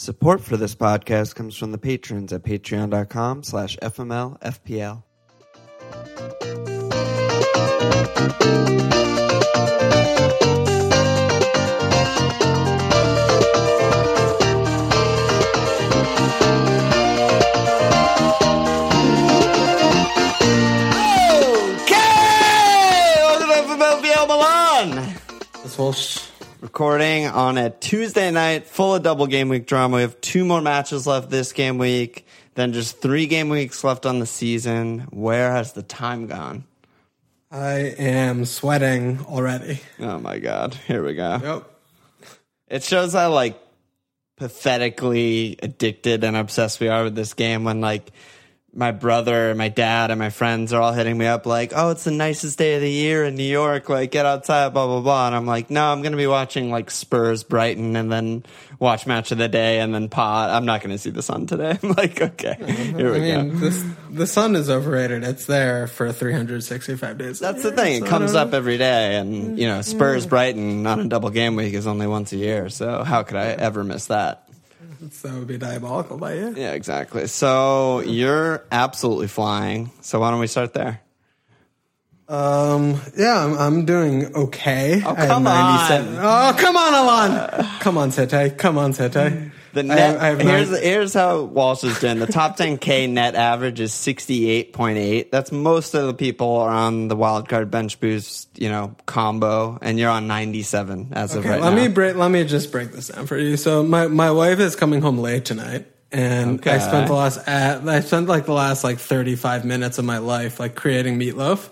Support for this podcast comes from the patrons at patreon.com slash fmlfpl. Okay! Welcome to FMLFPL Milan! This sh- recording on a Tuesday night full of double game week drama. We have two more matches left this game week, then just three game weeks left on the season. Where has the time gone? I am sweating already. Oh my god, here we go. Yep. It shows how like pathetically addicted and obsessed we are with this game when like my brother, and my dad, and my friends are all hitting me up like, "Oh, it's the nicest day of the year in New York. Like, get outside, blah blah blah." And I'm like, "No, I'm gonna be watching like Spurs, Brighton, and then watch match of the day, and then pot. I'm not gonna see the sun today." I'm like, "Okay, here I we go." this, the sun is overrated. It's there for 365 days. That's the thing. It comes up every day, and you know, Spurs, Brighton on a double game week is only once a year. So how could I ever miss that? That would be diabolical by you. Yeah, exactly. So you're absolutely flying. So why don't we start there? Um, yeah, I'm, I'm doing okay. Oh, come on! Oh, come on, Alon. Come on, Sete. Come on, Sete. The I net. have- I have here's nine- here's how Walsh is doing. The top 10k net average is 68.8. That's most of the people are on the wildcard bench boost, you know, combo, and you're on 97 as of Okay, right let now. me break. Let me just break this down for you. So my my wife is coming home late tonight, and Okay. I spent the last I spent like the last like thirty five minutes of my life like creating meatloaf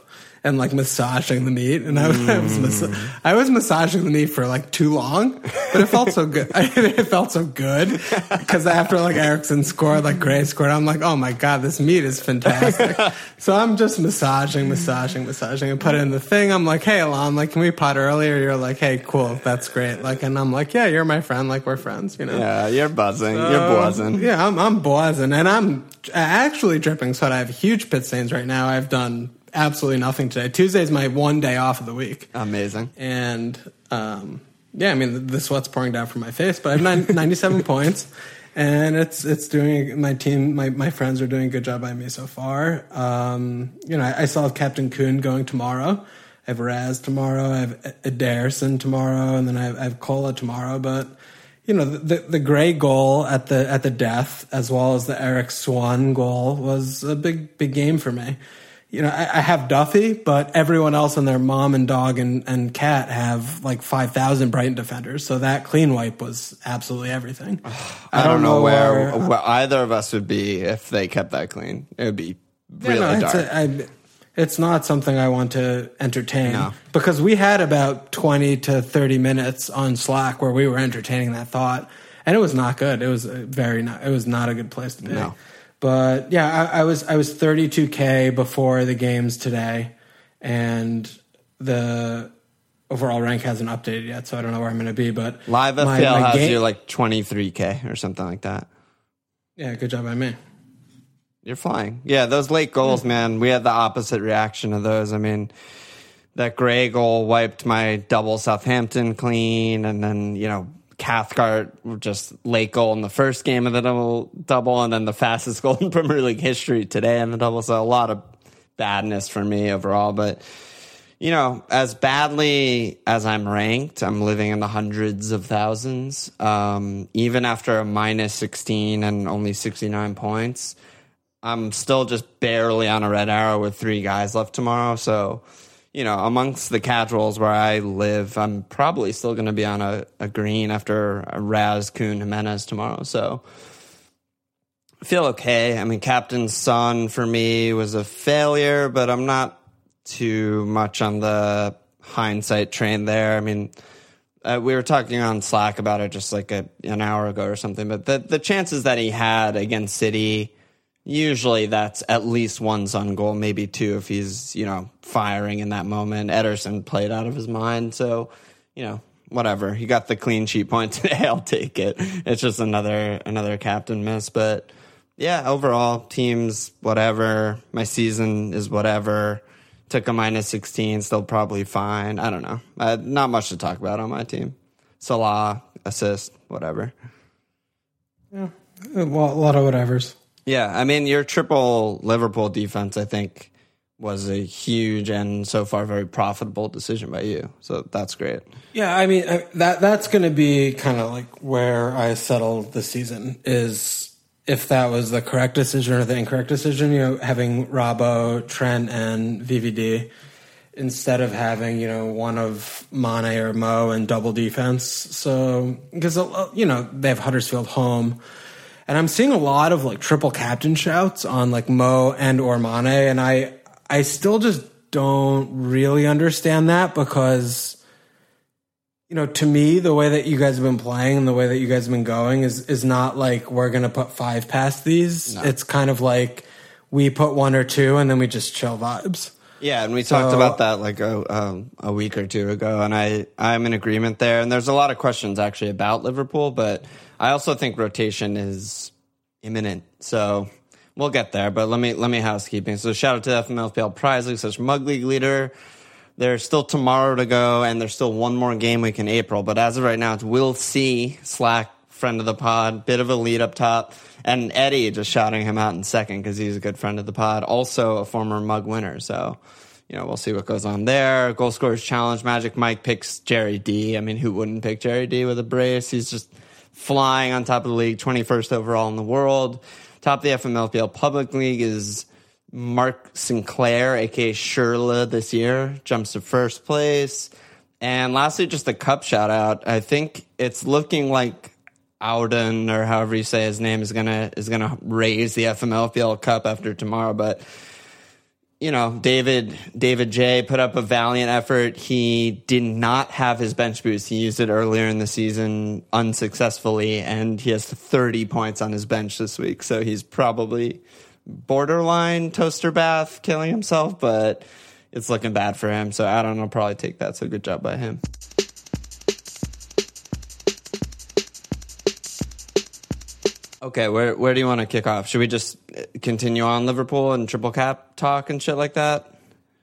and like massaging the meat, and I, was I was mas- I was massaging the meat for like too long, but it felt so good. it felt so good because after like Eriksen scored, like Gray scored, I'm like, oh my god, this meat is fantastic. so I'm just massaging, massaging, massaging, and put it in the thing. I'm like, hey, Alon, like, can we pot earlier? You're like, hey, cool, that's great. Like, and I'm like, yeah, you're my friend, like we're friends, you know. yeah, you're buzzing. you're Uh, buzzing. Yeah, I'm, I'm buzzing, and I'm actually dripping sweat. I have huge pit stains right now. I've done absolutely nothing today. Tuesday's my one day off of the week, Amazing. and um, yeah, I mean the, the sweat's pouring down from my face, but I have nine, 97 points, and it's it's doing my team, my my friends are doing a good job by me so far. Um, you know, I, I saw Captain Kun going tomorrow. I have Raz tomorrow. I have Ederson tomorrow, and then I have, I have Cola tomorrow. But you know, the the gray goal at the at the death, as well as the Eriksen goal, was a big big game for me. You know, I, I have Duffy, but everyone else and their mom and dog and, and cat have like five thousand Brighton defenders. So that clean wipe was absolutely everything. I don't know where, where either of us would be if they kept that clean. It would be really no, it's, dark. a, I, it's not something I want to entertain No. because we had about 20 to 30 minutes on Slack where we were entertaining that thought and it was not good. It was a very not, it was not a good place to be. No. But yeah, I, I was I was 32k before the games today and the overall rank hasn't updated yet, so I don't know where I'm going to be, but Live my- FPL my has game- you like 23k or something like that. Yeah, good job by me. You're flying. Yeah, those late goals, man. We had the opposite reaction of those. I mean, that Gray goal wiped my double Southampton clean, and then you know Cathcart just late goal in the first game of the double double, and then the fastest goal in Premier League history today in the double. So a lot of badness for me overall, but. You know, as badly as I'm ranked, I'm living in the hundreds of thousands. Um, even after a minus 16 and only 69 points, I'm still just barely on a red arrow with three guys left tomorrow. So, you know, amongst the casuals where I live, I'm probably still going to be on a, a green after a Raz Kun Jimenez tomorrow. So, I feel okay. I mean, Captain's Son for me was a failure, but I'm not too much on the hindsight train there. I mean, uh, we were talking on Slack about it just like a, an hour ago or something, but the, the chances that he had against City, usually that's at least one Sun goal, maybe two if he's, you know, firing in that moment. Ederson played out of his mind. So, you know, whatever. He got the clean sheet point today. I'll take it. It's just another, another captain miss, but yeah, overall teams, whatever. My season is whatever. Took a minus 16, still probably fine. I don't know. Uh, not much to talk about on my team. Salah, assist, whatever. Yeah, well, a lot of whatevers. Yeah, I mean your triple Liverpool defense, I think, was a huge and so far very profitable decision by you. So that's great. Yeah, I mean that that's going to be kind of like where I settle the season is if that was the correct decision or the incorrect decision. You know, having Robbo, Trent, and VVD instead of having you know one of Mane or Mo and double defense. So because uh, you know they have Huddersfield home. And I'm seeing a lot of like triple captain shouts on like Mo and Ormane, and I I still just don't really understand that because you know, to me, the way that you guys have been playing and the way that you guys have been going is is not like we're gonna put five past these. No. It's kind of like we put one or two and then we just chill vibes. Yeah, and we so, talked about that like a um, a week or two ago, and I I'm in agreement there. And there's a lot of questions actually about Liverpool, but I also think rotation is imminent. So we'll get there. But let me let me housekeeping. So shout out to the FMLFPL Prize League such Mug League leader. There's still tomorrow to go, and there's still one more game week in April. But as of right now, it's Will C Slack friend of the pod, bit of a lead up top, and Eddie just shouting him out in second because he's a good friend of the pod, also a former mug winner. So, you know, we'll see what goes on there. Goal scorers challenge. Magic Mike picks Jerry D. I mean, who wouldn't pick Jerry D with a brace? He's just flying on top of the league, 21st overall in the world. Top of the FMLFPL Public League is Mark Sinclair, aka Sherla, this year jumps to first place. And lastly, just a cup shout out. I think it's looking like Auden or however you say his name is gonna is gonna raise the FMLFPL Cup after tomorrow. But you know, David David J put up a valiant effort. He did not have his bench boost. He used it earlier in the season unsuccessfully, and he has 30 points on his bench this week. So he's probably borderline toaster bath killing himself, but it's looking bad for him. So don't know, probably take that. So good job by him. Okay, where where do you want to kick off? Should we just uh, continue on Liverpool and triple cap talk and shit like that?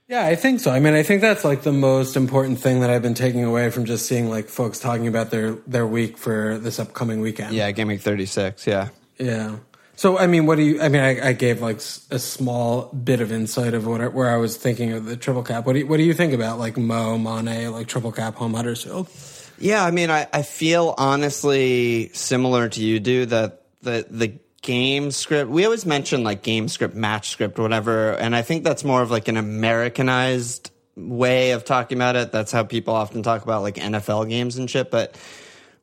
Yeah, I think so. I mean, I think that's like the most important thing that I've been taking away from just seeing like folks talking about their their week for this upcoming weekend. Yeah, game week 36, yeah. Yeah. So, I mean, what do you? I mean, I, I gave like a small bit of insight of what where I was thinking of the triple cap. What do you, what do you think about like Mo Mane, like triple cap home Huddersfield? Yeah, I mean, I, I feel honestly similar to you do that the the game script. We always mention like game script, match script, whatever, and I think that's more of like an Americanized way of talking about it. That's how people often talk about like NFL games and shit, but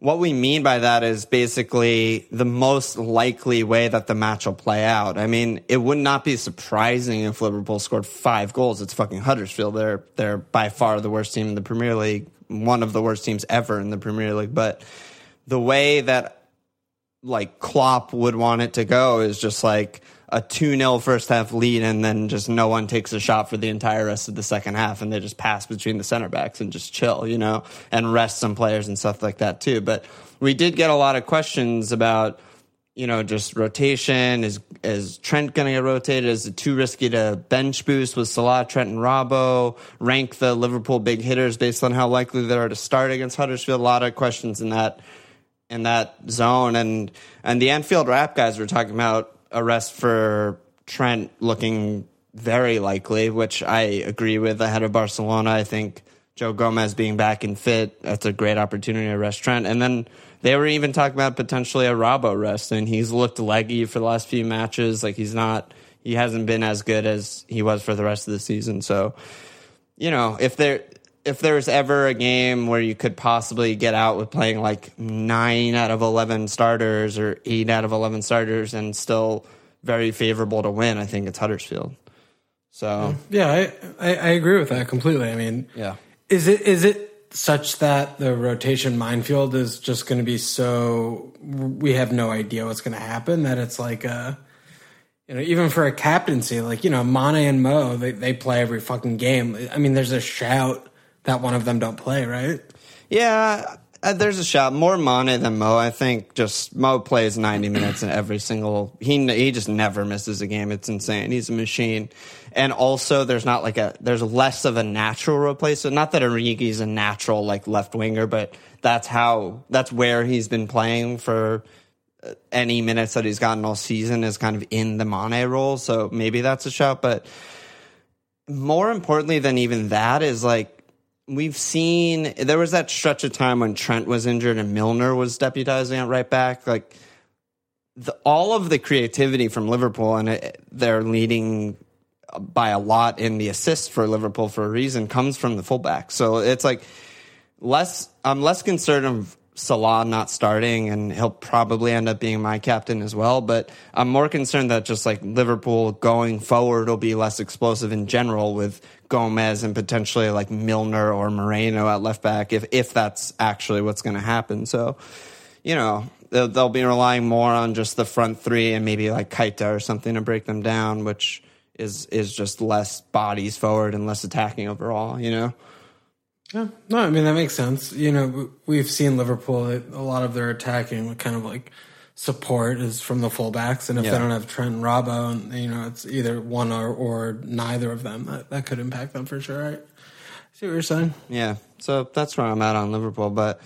what we mean by that is basically the most likely way that the match will play out. I mean, it would not be surprising if Liverpool scored five goals. It's fucking Huddersfield. They're they're by far the worst team in the Premier League, one of the worst teams ever in the Premier League. But the way that like Klopp would want it to go is just like a 2 0 first half lead, and then just no one takes a shot for the entire rest of the second half, and they just pass between the center backs and just chill, you know, and rest some players and stuff like that too. But we did get a lot of questions about, you know, just rotation. Is is Trent going to get rotated? Is it too risky to bench boost with Salah, Trent, and Robbo? Rank the Liverpool big hitters based on how likely they are to start against Huddersfield. A lot of questions in that in that zone, and and the Anfield Wrap guys were talking about arrest for Trent looking very likely, which I agree with ahead of Barcelona. I think Joe Gomez being back and fit, that's a great opportunity to arrest Trent. And then they were even talking about potentially a Robbo rest, and he's looked leggy for the last few matches. Like he's not, he hasn't been as good as he was for the rest of the season. So, you know, if there, if there's ever a game where you could possibly get out with playing like nine out of 11 starters or eight out of 11 starters and still very favorable to win, I think it's Huddersfield. So, yeah, I, I, I agree with that completely. I mean, yeah. Is it, is it, such that the rotation minefield is just going to be so we have no idea what's going to happen that it's like a you know even for a captaincy like you know Mane and Mo they they play every fucking game I mean there's a shout that one of them don't play, right? Yeah, uh, there's a shot more Mane than Mo. I think just Mo plays 90 minutes in every single. He he just never misses a game. It's insane. He's a machine. And also, there's not like a there's less of a natural replacement. Not that Origi's a natural like left winger, but that's how that's where he's been playing for uh, any minutes that he's gotten all season is kind of in the Mane role. So maybe that's a shot, But more importantly than even that is like we've seen there was that stretch of time when Trent was injured and Milner was deputizing at right back. Like the, all of the creativity from Liverpool and it, they're leading by a lot in the assists for Liverpool for a reason comes from the fullback. So it's like less. I'm less concerned of Salah not starting, and he'll probably end up being my captain as well. But I'm more concerned that just like Liverpool going forward will be less explosive in general with Gomez and potentially like Milner or Moreno at left back if if that's actually what's going to happen. So, you know, they'll, they'll be relying more on just the front three and maybe like Keita or something to break them down, which is is just less bodies forward and less attacking overall. You know. Yeah, no, I mean that makes sense. You know, we've seen Liverpool a lot of their attacking kind of like support is from the fullbacks, and if Yeah. they don't have Trent and Robbo, and you know it's either one or, or neither of them, that, that could impact them for sure. Right? See what you're saying? Yeah, so that's where I'm at on Liverpool. But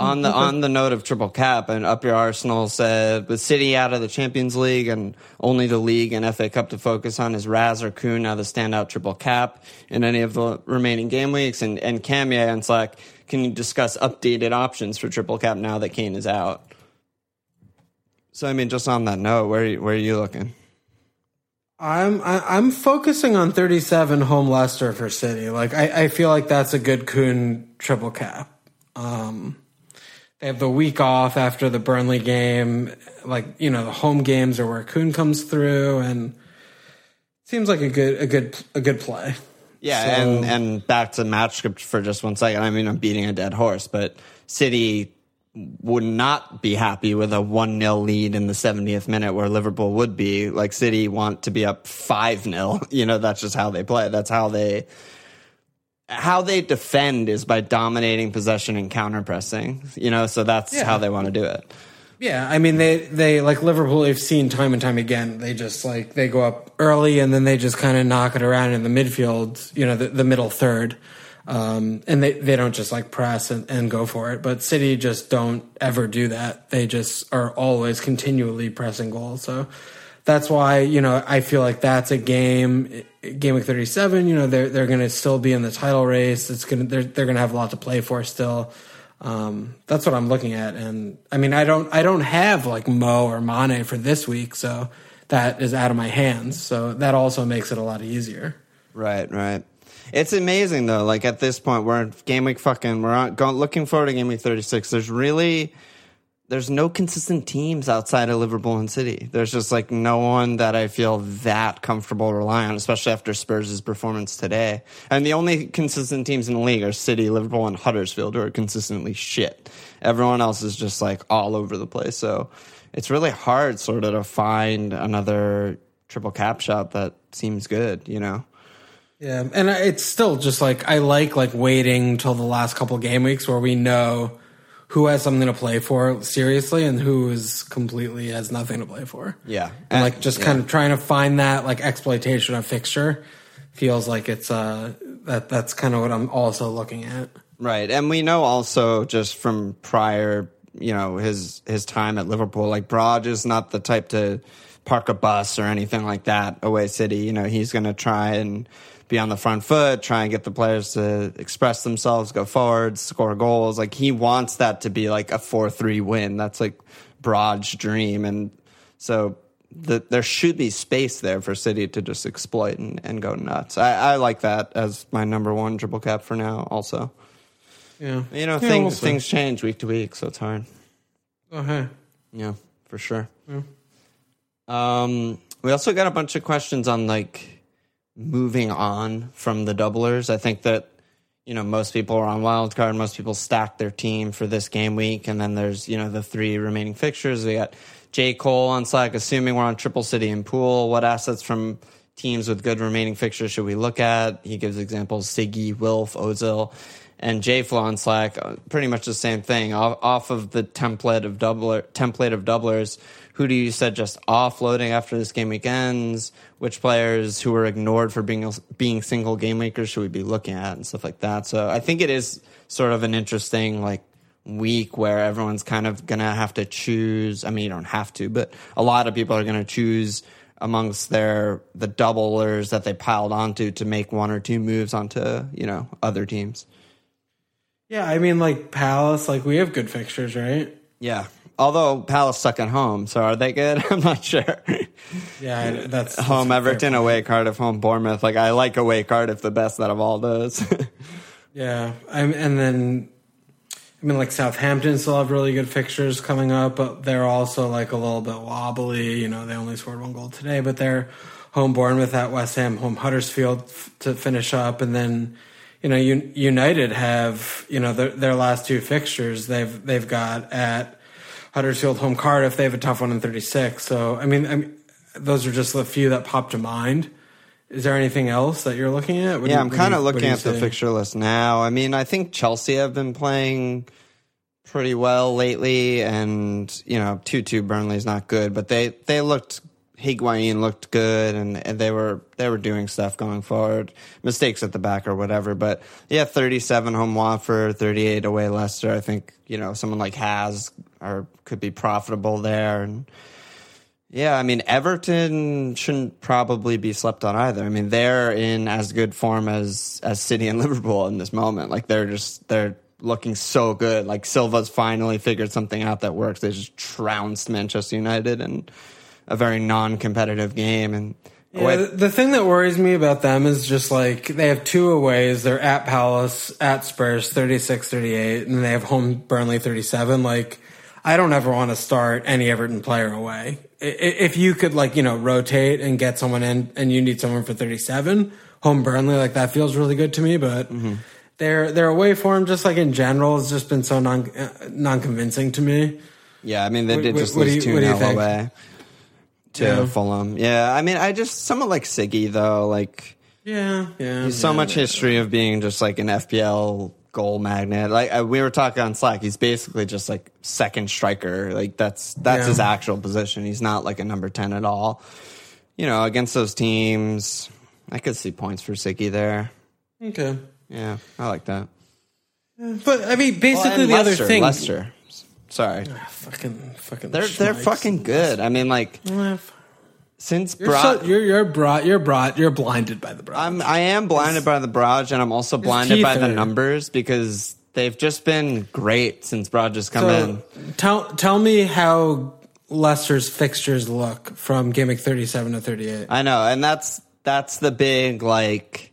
on the on the note of triple cap, and up your Arsenal said with City out of the Champions League and only the league and FA Cup to focus on is Raz or Kun now the standout triple cap in any of the remaining game weeks. And and Camia and Slack, can you discuss updated options for triple cap now that Kane is out? So I mean, just on that note, where are you- where are you looking? I'm I, I'm focusing on 37 home Leicester for City. Like I, I feel like that's a good Kun triple cap. Um, they have the week off after the Burnley game. Like you know, the home games are where Kun comes through, and seems like a good a good a good play. Yeah, So- and and back to match script for just one second. I mean, I'm beating a dead horse, but City would not be happy with a 1 0 lead in the 70th minute where Liverpool would be. Like, City want to be up 5 0. You know, that's just how they play. That's how they. How they defend is by dominating possession and counter pressing, you know, so that's Yeah. how they want to do it. Yeah, I mean they they like Liverpool. We've seen time and time again. They just like they go up early and then they just kind of knock it around in the midfield. You know, the, the middle third, um, and they they don't just like press and, and go for it. But City just don't ever do that. They just are always continually pressing goals. So that's why you know I feel like that's a game. Game week thirty seven. You know they're they're going to still be in the title race. It's gonna they're they're going to have a lot to play for still. Um, that's what I'm looking at, and I mean, I don't, I don't have like Mo or Mane for this week, so that is out of my hands. So that also makes it a lot easier. Right, right. It's amazing though. Like at this point, we're in game week fucking. We're on, going, looking forward to game week thirty six. There's really, there's no consistent teams outside of Liverpool and City. There's just like no one that I feel that comfortable relying on, especially after Spurs' performance today. And the only consistent teams in the league are City, Liverpool, and Huddersfield, who are consistently shit. Everyone else is just like all over the place. So it's really hard, sort of, to find another triple cap shot that seems good. You know. Yeah, and it's still just like I like like waiting till the last couple game weeks where we know who has something to play for seriously and who is completely has nothing to play for. Yeah. and like just kind of trying to find that like exploitation of fixture feels like it's uh that that's kind of what I'm also looking at. Right. And we know also just from prior, you know, his his time at Liverpool, like Broad is not the type to park a bus or anything like that away city. You know, he's gonna try and be on the front foot, try and get the players to express themselves, go forward, score goals. Like he wants that to be like a four three win. That's like Broad's dream. And so the, there should be space there for City to just exploit and, and go nuts. I, I like that as my number one triple cap for now. Also, Yeah, you know, Yeah, things we'll things change week to week, so it's hard. Oh, hey. Yeah, for sure. Um, we also got a bunch of questions on like moving on from the doublers. I think that you know most people are on wild card. Most people stack their team for this game week, and then there's you know the three remaining fixtures. We got J Cole on Slack. Assuming we're on Triple City and Pool, what assets from teams with good remaining fixtures should we look at? He gives examples: Siggy, Wilf, Ozil. And JFlow on Slack, uh, pretty much the same thing. Off, off of the template of doubler, template of doublers, who do you suggest offloading after this game week ends? Which players who were ignored for being being single game makers should we be looking at and stuff like that? So I think it is sort of an interesting like week where everyone's kind of gonna have to choose. I mean, you don't have to, but a lot of people are gonna choose amongst their the doublers that they piled onto to make one or two moves onto you know other teams. Yeah, I mean, like Palace, like we have good fixtures, right? Yeah. Although Palace suck at home, so are they good? I'm not sure. Yeah, that's, that's home fair Everton, away Cardiff, home Bournemouth. Like I like away Cardiff the best out of all those. Yeah, I'm, and then I mean, like Southampton still have really good fixtures coming up, but they're also like a little bit wobbly. You know, they only scored one goal today, but they're home Bournemouth at West Ham, home Huddersfield f- to finish up, and then you know, Un- United have you know their, their last two fixtures. They've they've got at Huddersfield, home Cardiff. They have a tough one in 36. So I mean, I mean, those are just a few that pop to mind. Is there anything else that you're looking at? What yeah, you- I'm kind of you- what do looking at the fixture list now. I mean, I think Chelsea have been playing pretty well lately, and you know, two two Burnley's not good, but they they looked. Higuain looked good, and, and they were they were doing stuff going forward. Mistakes at the back or whatever, but yeah, 37 home Watford, 38 away Leicester. I think you know someone like Has or could be profitable there, and yeah, I mean Everton shouldn't probably be slept on either. I mean they're in as good form as as City and Liverpool in this moment. Like they're just they're looking so good. Like Silva's finally figured something out that works. They just trounced Manchester United in a very non-competitive game and Yeah, the, the thing that worries me about them is just like they have two aways. They're at Palace, at Spurs, 36 38, and they have home Burnley 37. Like, I don't ever want to start any Everton player away. If you could, like, you know, rotate and get someone in and you need someone for 37, home Burnley, like, that feels really good to me, but. Their their away form, just like in general, has just been so non uh, non convincing to me. Yeah, I mean they did what- just what lose you- two what 0 away to Yeah. Fulham. Yeah, I mean I just someone like Siggy though, like Yeah, yeah. He's so yeah, much history of being just like an FPL goal magnet. Like uh, we were talking on Slack, he's basically just like second striker. Like that's that's Yeah. his actual position. He's not like a number ten at all. You know, against those teams, I could see points for Siggy there. Okay. Yeah, I like that. But I mean, basically, Well, the other thing. Leicester. Sorry, Fucking, fucking. they're they're fucking good. I mean, like f- since You're, Broad, so, you're you're brought you're brought you're blinded by the broad. I'm I am blinded by the Brodge, and I'm also blinded by the numbers because they've just been great since Brodge just come in. tell tell me how Leicester's fixtures look from game week 37 to 38. I know, and that's that's the big like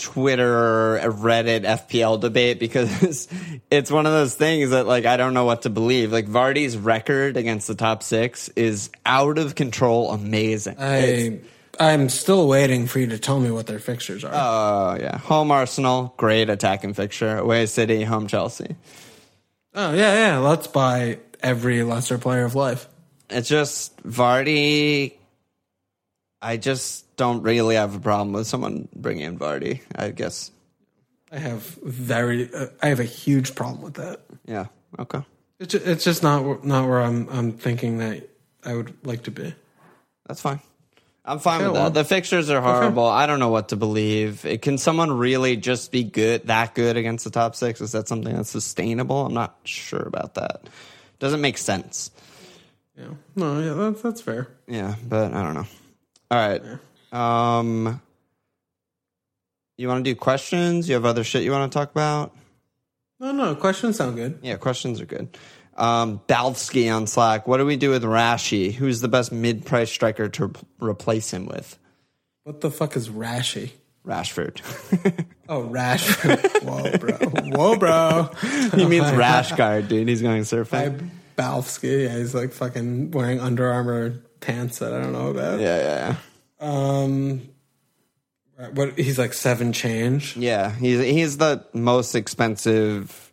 Twitter, Reddit, FPL debate because it's one of those things that like I don't know what to believe. Like Vardy's record against the top six is out of control, amazing. It's- I I'm still waiting for you to tell me what their fixtures are. Oh yeah, home Arsenal, great attacking fixture. Away City, home Chelsea. oh yeah, yeah. Let's buy every Leicester player of life. It's just Vardy. I just don't really have a problem with someone bringing in Vardy. I guess. I have very uh, I have a huge problem with that. Yeah. Okay. It's just, it's just not not where I'm I'm thinking that I would like to be. That's fine. I'm fine Okay, with well. that. The fixtures are horrible. I don't know what to believe. It, can someone really just be good, that good against the top six? Is that something that's sustainable? I'm not sure about that. Doesn't make sense. Yeah. No, yeah, that's that's fair. Yeah, but I don't know. All right. Um, you want to do questions? You have other shit you want to talk about? No, no, questions sound good. Yeah, questions are good. Um, Balfsky on Slack. What do we do with Rashi? Who's the best mid-price striker to re- replace him with? What the fuck is Rashy? Rashford. Oh, Rashford. Whoa, bro. Whoa, bro. he means rash guard, dude. He's going surfing. Hi, Balfsky. Yeah, he's like fucking wearing Under Armour pants that I don't know about. Yeah, yeah, Um, what? He's like seven change. yeah. Yeah, he's he's the most expensive,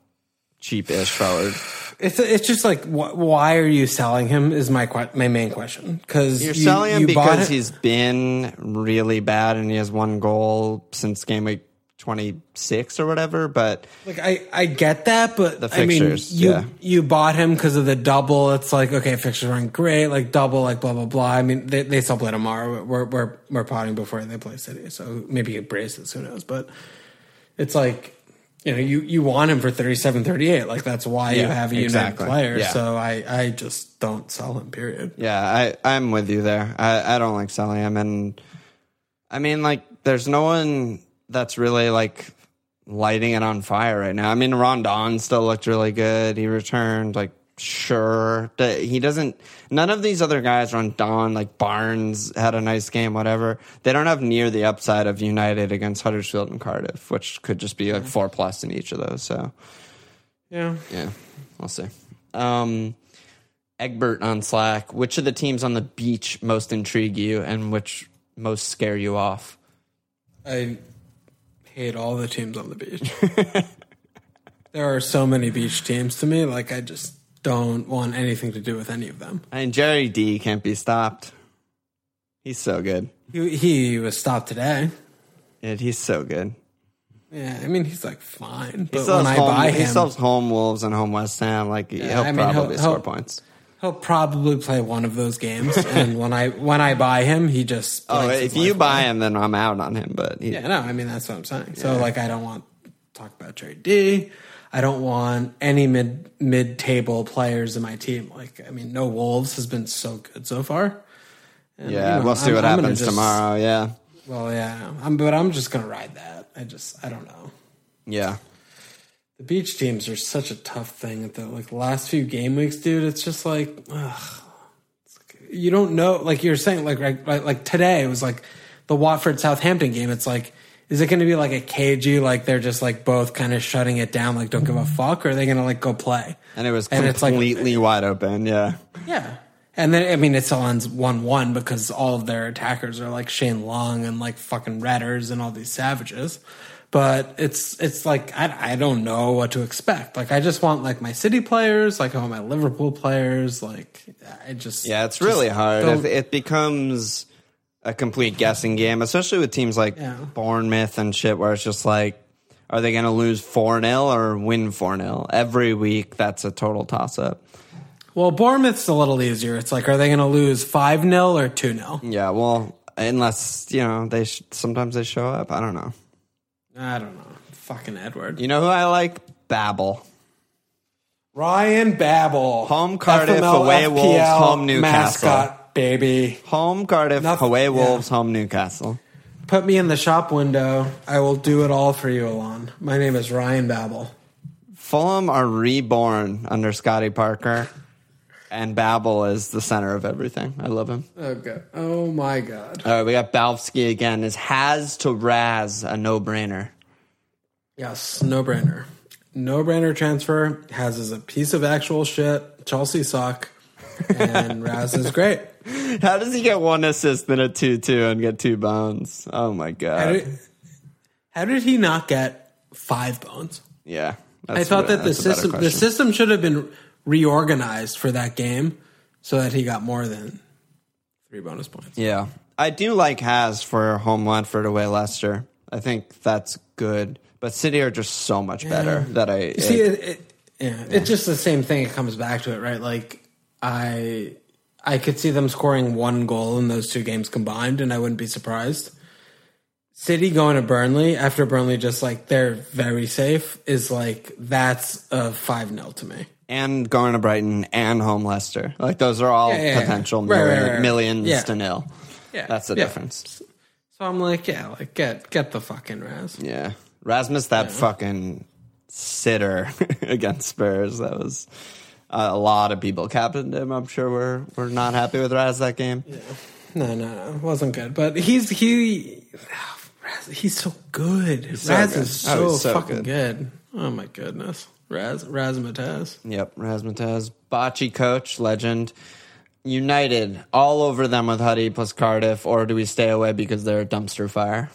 cheap-ish forward. It's it's just like wh- why are you selling him? Is my que- my main question because You're you, selling him you because he's been really bad and he has one goal since game week 26 or whatever. But Like I, I get that, but The I mean, fixtures, you yeah. you bought him because of the double. It's like okay, fixtures aren't great. Like double, like blah blah blah. I mean, they, they still play tomorrow. We're we're we're potting before they play City, so maybe get braces. Who knows? But it's like you know, you, you want him for 37, 38. Like that's why you have a United exactly. player. Yeah. So I, I just don't sell him, period. Yeah, I, I'm with you there. I, I don't like selling him. And I mean, like, there's no one that's really like lighting it on fire right now. I mean, Rondon still looked really good. He returned, like, sure. He doesn't, none of these other guys, Rondon, like Barnes had a nice game, whatever. They don't have near the upside of United against Huddersfield and Cardiff, which could just be like four plus in each of those. So, Yeah. yeah, we'll see. Um, Egbert on Slack. Which of the teams on the beach most intrigue you, and which most scare you off? I hate all the teams on the beach. there are so many beach teams to me. Like I just don't want anything to do with any of them. Mean, Jerry D can't be stopped. He's so good. He, he was stopped today. Dude, he's so good. Yeah, I mean he's like fine, He but still, when I home, buy him, still has home Wolves and home West Ham. Like he'll I mean, he'll- probably score he'll- points. He'll probably play one of those games. and when I when I buy him, he just Oh, if you buy him, then I'm out on him. But he, yeah, no, I mean that's what I'm saying. So like, I don't want to talk about Trey D. I don't want any mid mid table players in my team. Like, I mean, no Wolves has been so good so far. And, yeah, you know, we'll see I'm- what I'm happens just- tomorrow. Yeah, Well, yeah, I'm, but I'm just gonna ride that. I just, I don't know. yeah. The beach teams are such a tough thing. At the like last few game weeks, dude, it's just like, ugh. It's like, you don't know. Like you're saying, like like like today it was like the Watford Southampton game. It's like, is it going to be like a cagey? Like they're just like both kind of shutting it down. Like don't give a mm-hmm. fuck, or are they going to like go play? And it was And it's like- completely wide open. Yeah. Yeah. And then I mean it still ends one one because all of their attackers are like Shane Long and like fucking Redders and all these savages. But it's it's like I, I don't know what to expect. Like I just want like my City players, like I want my Liverpool players. Like I just Yeah, it's just really hard. don't- It, becomes a complete guessing game, especially with teams like Yeah. Bournemouth and shit, where it's just like, are they going to lose 4 0 or win 4 0? Every week, that's a total toss up. well, Bournemouth's a little easier. It's like, are they going to lose five 0 or two 0 Yeah, well, unless, you know, they sh- sometimes they show up. I don't know. I don't know. Fucking Edward. You know who I like? Babel. Ryan Babel, Home Cardiff, FML, away Wolves, home Newcastle. mascot baby. Home Cardiff, Noth- away yeah. Wolves, home Newcastle. Put me in the shop window. I will do it all for you, Alon. My name is Ryan Babel. Fulham are reborn under Scotty Parker, and Babel is the center of everything. I love him. Okay. Oh my god. All right, we got Balfsky again. Is Haz to Raz a no brainer? Yes, no brainer. No brainer transfer. Haz is a piece of actual shit. Chelsea suck. And Raz is great. How does he get one assist and a 2 2 and get two bones? Oh my How God. did, how did he not get five bones? yeah. I thought a- that the system the system should have been reorganized for that game so that he got more than three bonus points. Yeah. I do like Haz for home Watford away Leicester. I think that's good. But City are just so much better that I. You see, it, it, yeah, it's just the same thing. It comes back to it, right? Like I, I could see them scoring one goal in those two games combined, and I wouldn't be surprised. City going to Burnley after Burnley just like they're very safe is like that's a five 0 to me. And going to Brighton and home Leicester. Like those are all Yeah, yeah, yeah. potential Right, right, million- right. millions to nil. Yeah, That's the difference. So I'm like, yeah, like get get the fucking Raz. Yeah. Rasmus, that fucking sitter against Spurs. That was uh, a lot of people captained him. I'm sure we're we're not happy with Raz that game. No, no, no, it wasn't good. But he's he, Raz, he's so good. so Raz good. is Oh, so, he's so fucking good. good. Oh my goodness, Raz Razmataz. Yep, Razmataz, Bocce coach, legend. United, all over them with Huddy plus Cardiff, or do we stay away because they're a dumpster fire?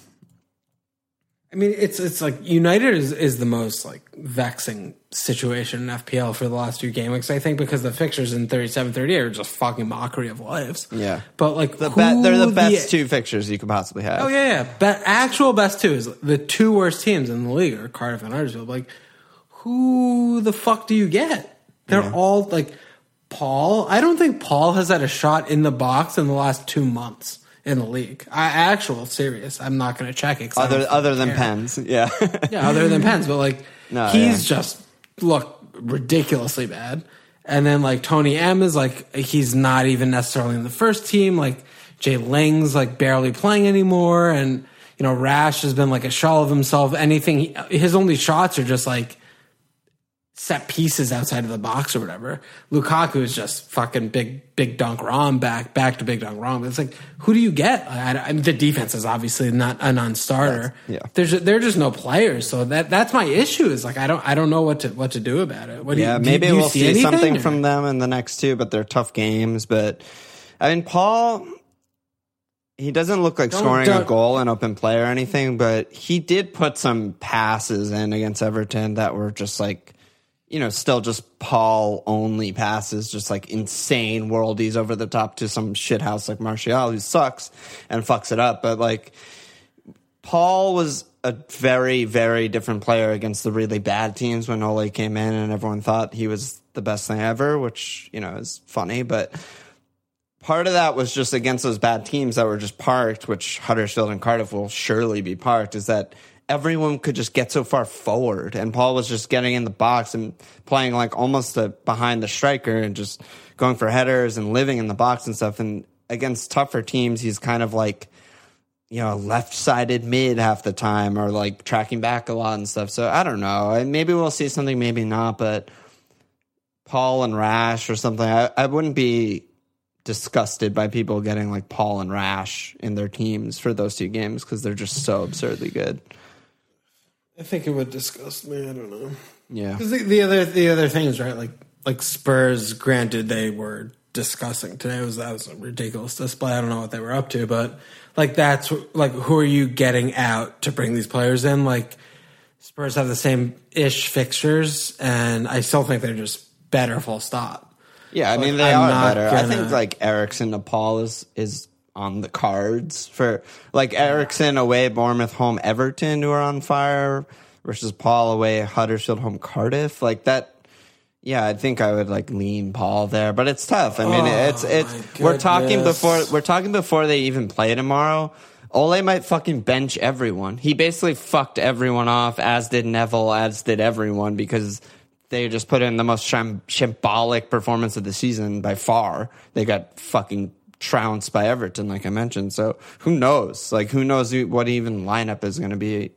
I mean, it's it's like United is, is the most like vexing situation in FPL for the last two game weeks. I think because the fixtures in 37, 38 are just fucking mockery of lives. Yeah. but like The who be- they're the best two fixtures you could possibly have. Oh yeah, yeah. Be- actual best two is the two worst teams in the league are Cardiff and Huddersfield. Like, who the fuck do you get? They're all like Paul. I don't think Paul has had a shot in the box in the last two months in the league. I actual serious. I'm not going to check it. Other other than care. pens, yeah. Yeah, other than Pens, but like No, he's yeah. just look ridiculously bad. And then like Tony M is like he's not even necessarily in the first team. Like Jay Lang's like barely playing anymore, and you know Rash has been like a shell of himself. Anything he, his only shots are just like set pieces outside of the box or whatever. Lukaku is just fucking big, big dunk Rom back, back to big dunk Rom. It's like, who do you get? I, I, the defense is obviously not a non-starter. yeah. there's there are just no players. So that that's my issue. Is like I don't I don't know what to what to do about it. What do Yeah, you, do- maybe do you we'll see, anything, something or- from them in the next two, but they're tough games. But I mean, Paul, he doesn't look like Don't- scoring a don't- goal in open play or anything, but he did put some passes in against Everton that were just like, you know, still just Paul only passes, just like insane worldies over the top to some shithouse like Martial who sucks and fucks it up. But like, Paul was a very, very different player against the really bad teams when Ole came in and everyone thought he was the best thing ever, which, you know, is funny. But part of that was just against those bad teams that were just parked, which Huddersfield and Cardiff will surely be parked, is that everyone could just get so far forward. And Paul was just getting in the box and playing like almost a, behind the striker and just going for headers and living in the box and stuff. And against tougher teams, he's kind of like, you know, left sided mid half the time or like tracking back a lot and stuff. So I don't know. Maybe we'll see something, maybe not. But Paul and Rash or something, I, I wouldn't be disgusted by people getting like Paul and Rash in their teams for those two games because they're just so absurdly good. I think it would disgust me. I don't know. Yeah. Because the, the other the other thing is right, like like Spurs. Granted, they were discussing today. Was that was a ridiculous display. I don't know what they were up to, but like that's like who are you getting out to bring these players in? Like Spurs have the same ish fixtures, and I still think they're just better. Full stop. Yeah, I mean Like, they I'm are better. I gonna- think like Eriksen to Paul is is on the cards for like Eriksen away Bournemouth home Everton who are on fire versus Paul away Huddersfield home Cardiff like that. Yeah, I think I would like lean Paul there, but it's tough. I mean, Oh, it's it's we're talking before we're talking before they even play tomorrow. Ole might fucking bench everyone. He basically fucked everyone off, as did Neville, as did everyone, because they just put in the most sham- shambolic performance of the season by far. They got fucking trounced by Everton, like I mentioned. So who knows? Like who knows what even lineup is going to be,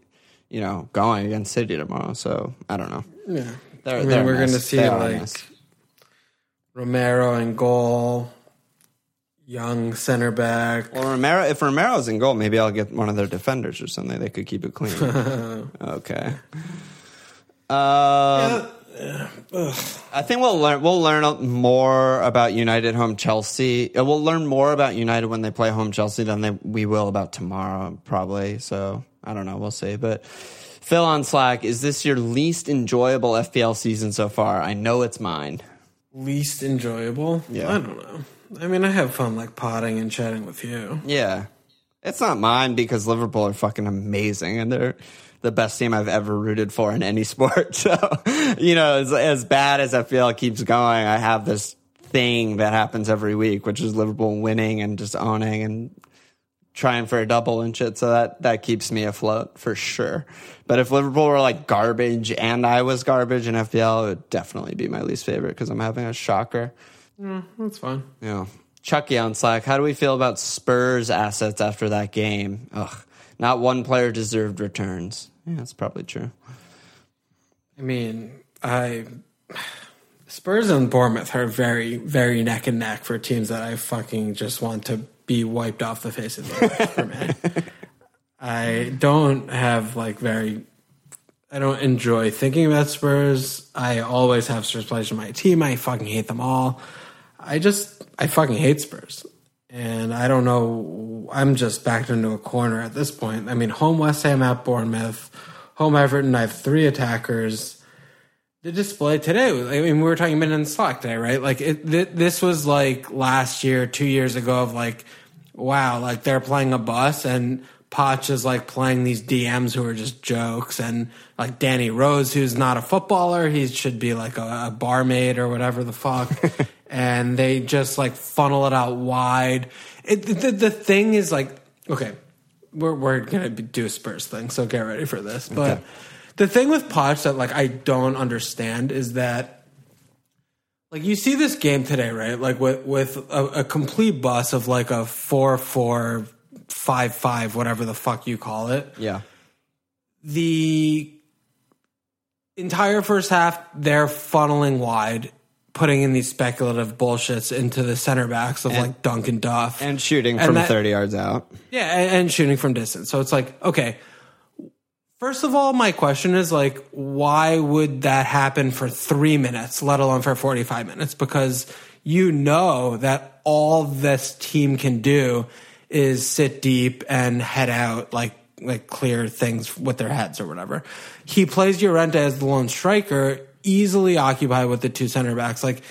you know, going against City tomorrow? So I don't know. Yeah, They're, I mean, they're we're going to see They like nice. Romero and goal, young center back. Well, Romero. If Romero's in goal, maybe I'll get one of their defenders or something. They could keep it clean. okay. Um, I think we'll learn. We'll learn more about United home Chelsea. Uh, We'll learn more about United when they play home Chelsea than they, we will about tomorrow, probably. So I don't know. We'll see. But Phil on Slack, is this your least enjoyable FPL season so far? I know it's mine. least enjoyable. Yeah. I don't know. I mean, I have fun like potting and chatting with you. Yeah. It's not mine because Liverpool are fucking amazing and they're the best team I've ever rooted for in any sport. So, you know, as, as bad as FPL keeps going, I have this thing that happens every week, which is Liverpool winning and just owning and trying for a double and shit. So that, that keeps me afloat for sure. But if Liverpool were like garbage and I was garbage in FPL, it would definitely be my least favorite because I'm having a shocker. That's fine. Yeah. Chucky on Slack, how do we feel about Spurs assets after that game? Ugh. Not one player deserved returns. Yeah, that's probably true. I mean, I Spurs and Bournemouth are very, very neck and neck for teams that I fucking just want to be wiped off the face of the earth for me. I don't have like very. I don't enjoy thinking about Spurs. I always have Spurs players in my team. I fucking hate them all. I just, I fucking hate Spurs. And I don't know. I'm just backed into a corner at this point. I mean, home West Ham at Bournemouth, home Everton. I have three attackers. The display today. I mean, we were talking about in Slack today, right? Like, it, th- this was like last year, two years ago, of like, wow, like they're playing a bus and Poch is like playing these DMs who are just jokes, and like Danny Rose, who's not a footballer, he should be like a, a barmaid or whatever the fuck. and they just like funnel it out wide. It, the, the thing is like, okay, we're we're gonna be, do a Spurs thing, so get ready for this. But Okay. the thing with Poch that like I don't understand is that like you see this game today, right? Like with with a, a complete bus of like a four four five five, whatever the fuck you call it. Yeah. The entire first half, they're funneling wide, putting in these speculative bullshits into the center backs of like Duncan Duff And shooting And from that- 30 yards out. yeah, and, and shooting from distance. So it's like, okay. First of all, my question is like, why would that happen for three minutes, let alone for 45 minutes? Because you know that all this team can do is sit deep and head out, like, like clear things with their heads or whatever. He plays Llorente as the lone striker, easily occupied with the two center backs. Like,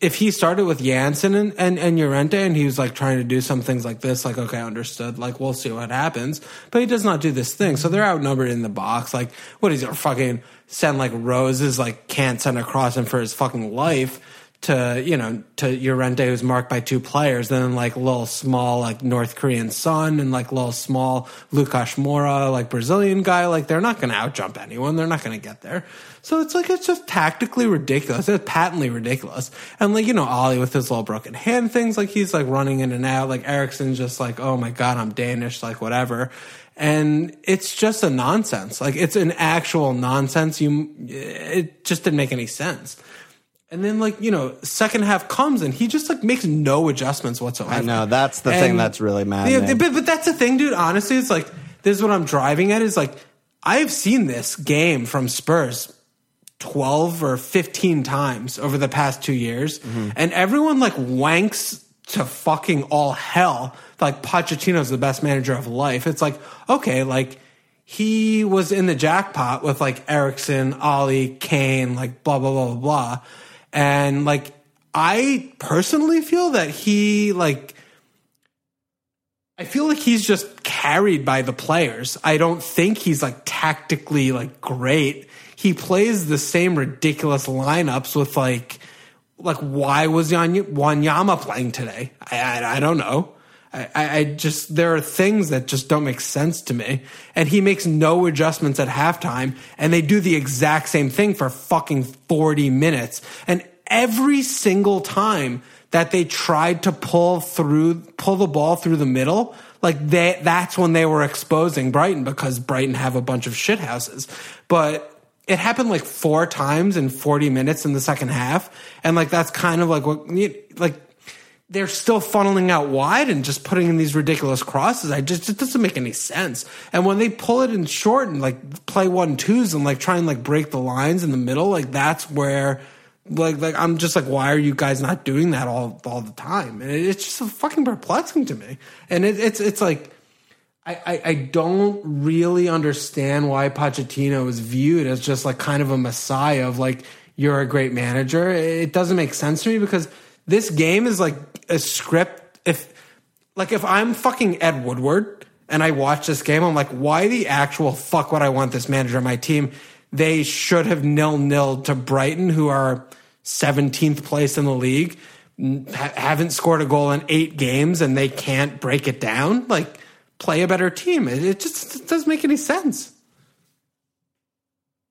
if he started with Janssen and, and, and Llorente and he was like trying to do some things like this, like, okay, understood. Like, we'll see what happens. But he does not do this thing. So they're outnumbered in the box. Like, what is it? Fucking send like roses, like, can't send across him for his fucking life to, you know, to Llorente who's marked by two players. Then like little small, like North Korean son and like little small Lucas Moura like Brazilian guy. Like, they're not going to outjump anyone. They're not going to get there. So it's like it's just tactically ridiculous. It's patently ridiculous. And like, you know, Alli with his little broken hand things, like he's like running in and out. Like Eriksen's just like, oh my God, I'm Danish, like whatever. And it's just a nonsense. Like it's an actual nonsense. You it just didn't make any sense. And then like, you know, second half comes and he just like makes no adjustments whatsoever. I know. That's the thing that's really. Yeah, but, but that's the thing, dude. Honestly, it's like this is what I'm driving at. Is like I've seen this game from Spurs 12 or 15 times over the past two years, Mm-hmm. and everyone like wanks to fucking all hell. Like Pochettino's the best manager of life. It's like okay, like he was in the jackpot with like Eriksen, Alli, Kane, like blah blah blah blah blah, and like I personally feel that he like I feel like he's just carried by the players. I don't think he's like tactically like great. He plays the same ridiculous lineups with like like why was Wanyama playing today? I, I I don't know. I, I just there are things that just don't make sense to me. And he makes no adjustments at halftime, and they do the exact same thing for fucking forty minutes. And every single time that they tried to pull through, pull the ball through the middle, like they, that's when they were exposing Brighton because Brighton have a bunch of shit houses. But it happened like four times in 40 minutes in the second half. And like, that's kind of like what, like, they're still funneling out wide and just putting in these ridiculous crosses. I just, it doesn't make any sense. And when they pull it in short and like play one twos and like try and like break the lines in the middle, like that's where, like, like I'm just like, why are you guys not doing that all all the time? And it, it's just so fucking perplexing to me. And it, it's it's like, I, I I don't really understand why Pochettino is viewed as just like kind of a messiah of like you're a great manager. It doesn't make sense to me because this game is like a script. If like if I'm fucking Ed Woodward and I watch this game, I'm like, why the actual fuck would I want this manager on my team? They should have nil nil to Brighton, who are 17th place in the league, ha- haven't scored a goal in eight games, and they can't break it down. Like, play a better team. It, it just it doesn't make any sense.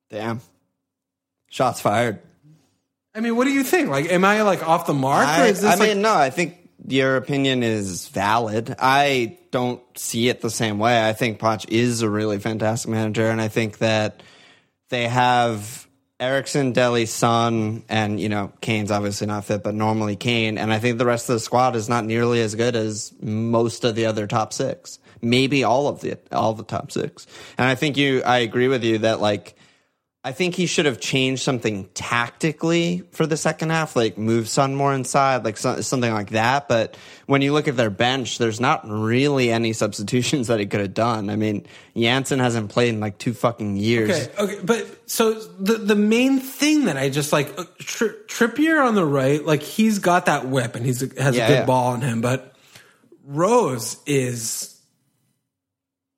Damn. Shots fired. I mean, what do you think? Like, am I like off the mark, or I, is this I like mean, no, I think your opinion is valid. I don't see it the same way. I think Poch is a really fantastic manager, and I think that they have Eriksen, Dele, Son, and you know Kane's obviously not fit, but normally Kane, and I think the rest of the squad is not nearly as good as most of the other top six, maybe all of the all the top six. And I think you, I agree with you that like. I think he should have changed something tactically for the second half, like move Son more inside, like so, something like that. But when you look at their bench, there's not really any substitutions that he could have done. I mean, Janssen hasn't played in like two fucking years. Okay, okay, but so the the main thing that I just like uh, Tri- Trippier on the right, like he's got that whip and he's has Yeah, a good yeah. ball in him, but Rose is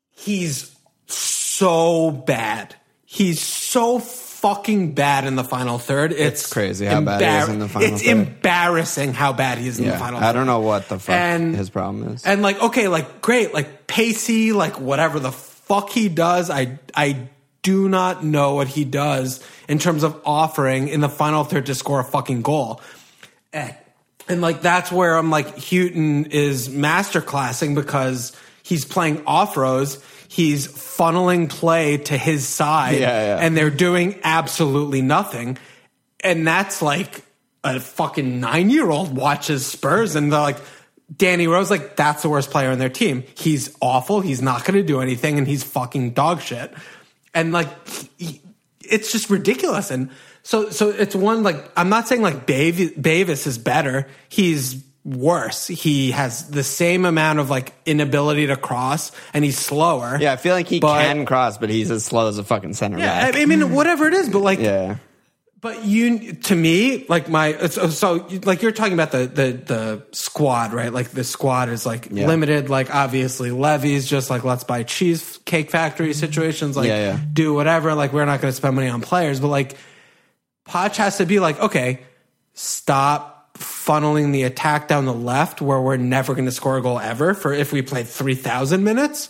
he's so bad. He's so fucking bad in the final third. It's, It's crazy how bad he is in the final It's third. embarrassing how bad he is in the Yeah, final I third. don't know what the fuck And- his problem is. And like, okay, like great, like pacey, like whatever the fuck he does, I I do not know what he does in terms of offering in the final third to score a fucking goal. And, and like that's where I'm like Hughton is masterclassing because he's playing off Rose. He's funneling play to his side, Yeah, yeah. and they're doing absolutely nothing. And that's like a fucking nine year old watches Spurs and they're like, Danny Rose, like, that's the worst player on their team. He's awful. He's not going to do anything and he's fucking dog shit. And like, he- it's just ridiculous. And so, so it's one, like, I'm not saying like Bav- Bavis is better. He's worse. He has the same amount of like inability to cross and he's slower. yeah, I feel like he But- can cross, but he's as slow as a fucking center Yeah, back. I mean, whatever it is, but like, yeah. but you, to me, like my, so, so like you're talking about the, the, the squad, right? Like the squad is like Yeah. limited, like obviously Levy's just like, let's buy cheesecake factory situations, like Yeah, yeah. do whatever. Like we're not going to spend money on players, but like Poch has to be like, okay, stop funneling the attack down the left where we're never going to score a goal ever for if we played 3,000 minutes.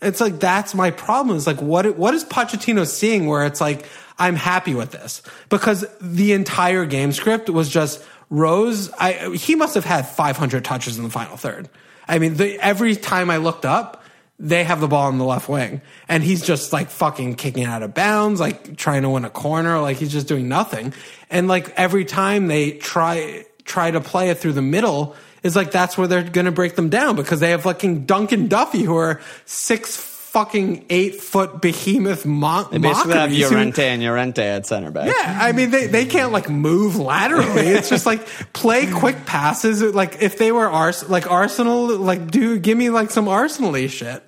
It's like that's my problem. Is like what what is Pochettino seeing where it's like I'm happy with this because the entire game script was just Rose. I he must have had 500 touches in the final third. I mean, the, every time I looked up, they have the ball on the left wing, and he's just like fucking kicking out of bounds, like trying to win a corner, like he's just doing nothing. And like every time they try try to play it through the middle, is like that's where they're going to break them down because they have fucking Dunk and Duffy who are six fucking eight foot behemoth mo- They basically have Llorente and Llorente at center back. yeah, I mean they, they can't like move laterally. It's just like play quick passes. Like if they were Ars like Arsenal, like do give me like some Arsenal-y shit.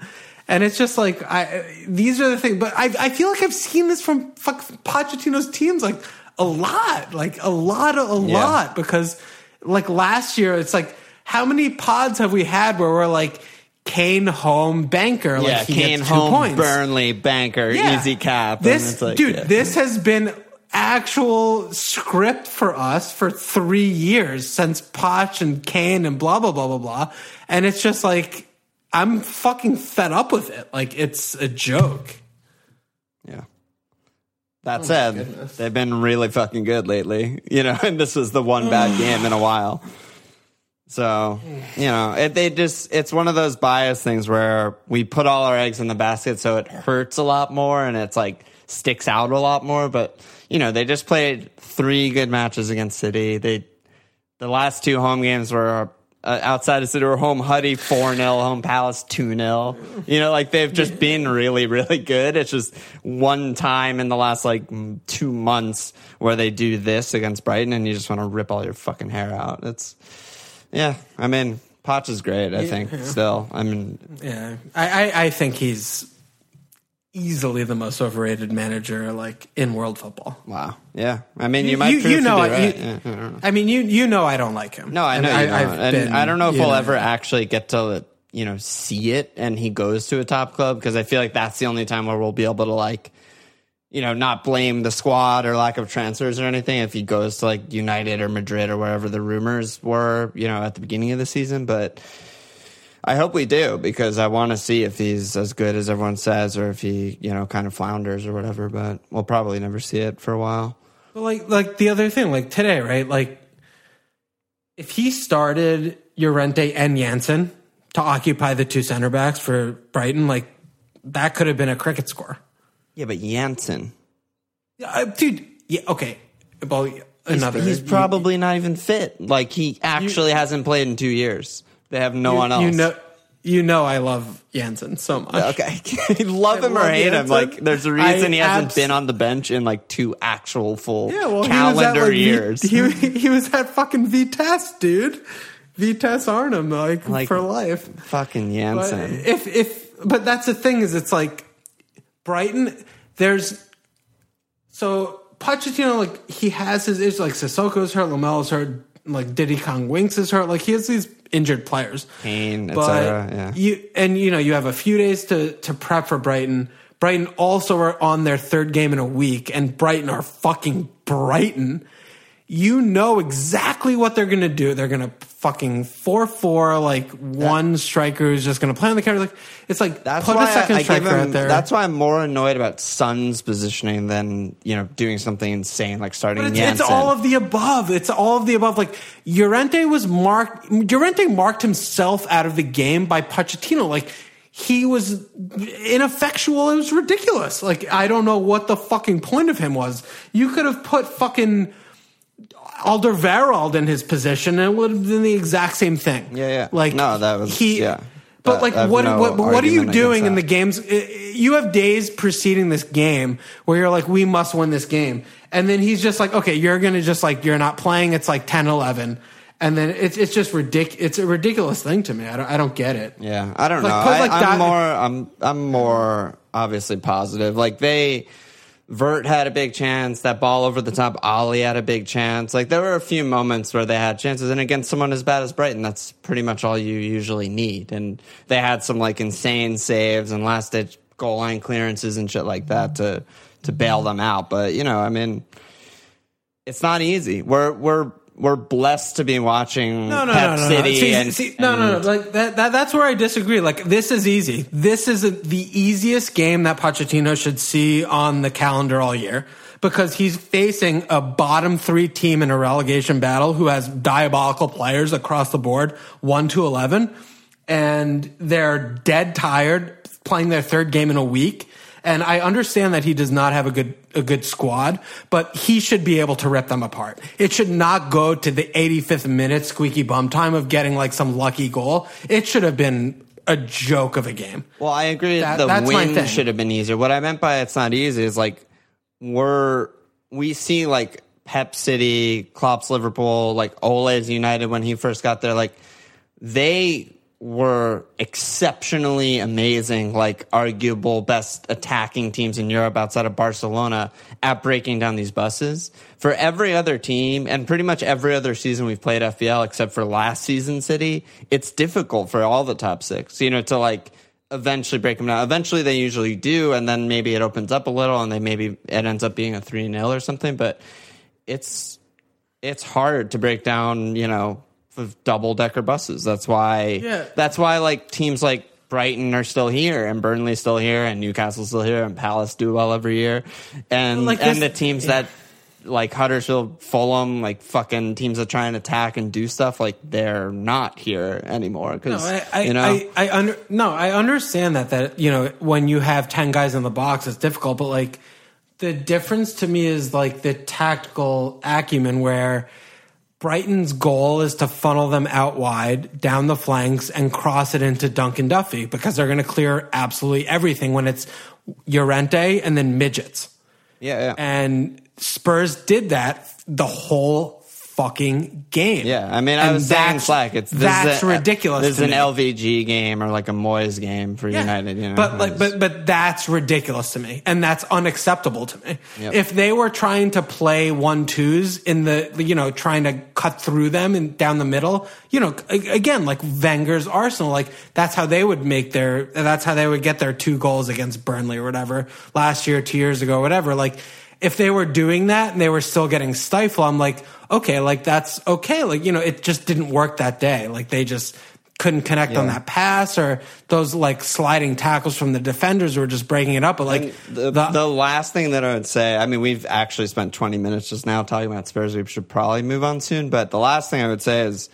And it's just like I these are the things. But I I feel like I've seen this from fuck Pochettino's teams like a lot, like a lot, a Yeah. lot. Because like last year, it's like how many pods have we had where we're like Kane home banker, like Yeah, he Kane gets two home, points. Burnley, banker, Yeah. easy cap. and This it's like, dude, yeah. this has been actual script for us for three years since Poch and Kane and blah blah blah blah blah, and it's just like I'm fucking fed up with it. Like it's a joke. Yeah. Oh That said, they've been really fucking good lately, you know, and this was the one bad game in a while. So, you know, it, they just, it's one of those bias things where we put all our eggs in the basket so it hurts a lot more and it's like sticks out a lot more. But, you know, they just played three good matches against City. They, the last two home games were uh, outside of were home Huddy 4 0, home Palace 2 0. You know, like they've just been really, really good. It's just one time in the last like two months where they do this against Brighton and you just want to rip all your fucking hair out. It's, yeah, I mean, Poch is great, I think, still. I mean, Yeah, I, I I think he's easily the most overrated manager like in world football. wow. Yeah. I mean, you, might prove you to know be I, right. you- Yeah, I don't know. I mean you you know I don't like him. No, I know And you don't. I've and been, I don't know if we'll know, ever actually get to you know see it, and he goes to a top club because I feel like that's the only time where we'll be able to like you know not blame the squad or lack of transfers or anything if he goes to like United or Madrid or wherever the rumors were you know at the beginning of the season, but. I hope we do because I want to see if he's as good as everyone says or if he, you know, kind of flounders or whatever, but we'll probably never see it for a while. But like like the other thing, like today, right? Like if he started Llorente and Janssen to occupy the two center backs for Brighton, like that could have been a cricket score. Yeah, but Janssen. Yeah, uh, dude. Yeah, okay. Well, another. He's probably not even fit. Like he actually hasn't played in two years. They have no you, one else. You know, you know, I love Janssen so much. Okay, love him or hate him. Like, there's a reason I he hasn't abs- been on the bench in like two actual full Yeah, well, calendar at, like, years. V- he, he was at fucking Vitesse, dude. Vitesse Arnhem, like, Like, for life. Fucking But if if but that's the thing is it's like Brighton. There's so Pochettino like he has his issues like Sissoko's hurt, Lamela's hurt, like Diddy Kong Winks is hurt. Like he has these injured players. Kane, et but cetera, yeah. you and you know you have a few days to to prep for Brighton. Brighton also are on their third game in a week, and Brighton are fucking Brighton. You know exactly what they're going to do. They're going to fucking 4 4, like one striker who's just going to play on the counter. Like, it's like, That's put why a second I, striker him, out there. That's why I'm more annoyed about Son's positioning than you know doing something insane like starting But it's, it's all of the above. It's all of the above. Like Llorente was marked. Llorente marked himself out of the game by Pochettino. Like he was ineffectual. It was ridiculous. Like I don't know what the fucking point of him was. You could have put fucking Alderweireld in his position, and it would have been the exact same thing. Yeah, yeah. Like No, that was- he. yeah. But That- like, what, no what, what are you doing in the games? You have days preceding this game where you're like, we must win this game. And then he's just like, okay, you're going to just like, you're not playing. It's like 10, 11. And then it's, it's just ridiculous. It's a ridiculous thing to me. I don't, I don't get it. Yeah, I don't Like, know. I, like, I'm that- more. I'm. I'm more obviously positive. Like they, Vert had a big chance. That ball over the top, Alli had a big chance. Like there were a few moments where they had chances, and against someone as bad as Brighton, that's pretty much all you usually need. And they had some like insane saves and last ditch goal line clearances and shit like that to to bail them out. But you know, I mean, it's not easy. We're we're we're blessed to be watching No, no, Pep no, no, City no. See, and, see, no, no, no. Like that, that, that's where I disagree. Like this is easy. This is a, the easiest game that Pochettino should see on the calendar all year because he's facing a bottom three team in a relegation battle who has diabolical players across the board, one to eleven, and they're dead tired, playing their third game in a week. And I understand that he does not have a good a good squad, but he should be able to rip them apart. It should not go to the 85th minute squeaky bum time of getting like some lucky goal. It should have been a joke of a game. Well, I agree. That- the win should have been easier. What I meant by it's not easy is like we're we see like Pep City, Klopp's Liverpool, like Ole's United when he first got there. Like they were exceptionally amazing, like arguable best attacking teams in Europe outside of Barcelona at breaking down these buses. For every other team and pretty much every other season we've played FPL except for last season City, it's difficult for all the top six, you know, to like eventually break them down. Eventually they usually do, and then maybe it opens up a little and they maybe it ends up being a 3 0 or something, but it's it's hard to break down, you know, with double decker buses. That's why Yeah. that's why like teams like Brighton are still here and Burnley's still here and Newcastle's still here and Palace do well every year. And Like and the teams that like Huddersfield, Fulham, like fucking teams that try and attack and do stuff, like they're not here anymore. Because No, I, I, you know, I, I under, no, I understand that, that, you know, when you have 10 guys in the box, it's difficult, but like the difference to me is like the tactical acumen where Brighton's goal is to funnel them out wide down the flanks and cross it into Dunk and Duffy because they're going to clear absolutely everything when it's Llorente and then midgets. yeah, yeah. And Spurs did that the whole fucking game. Yeah, I mean, I And was saying Slack. It's this that's is a, ridiculous. This is to an me. LVG game or like a Moyes game for Yeah. United. You know, but like, but but that's ridiculous to me, and that's unacceptable to me. Yep. If they were trying to play one twos in the, you know, trying to cut through them and down the middle, you know, again, like Wenger's Arsenal, like that's how they would make their, that's how they would get their two goals against Burnley or whatever last year, two years ago, whatever. Like if they were doing that and they were still getting stifled, I'm like, okay, like that's okay. Like you know, it just didn't work that day. Like they just couldn't connect on that pass or those like sliding tackles from the defenders were just breaking it up. But like the, the last thing that I would say, I mean, we've actually spent 20 minutes just now talking about Spurs. We should probably move on soon. But the last thing I would say is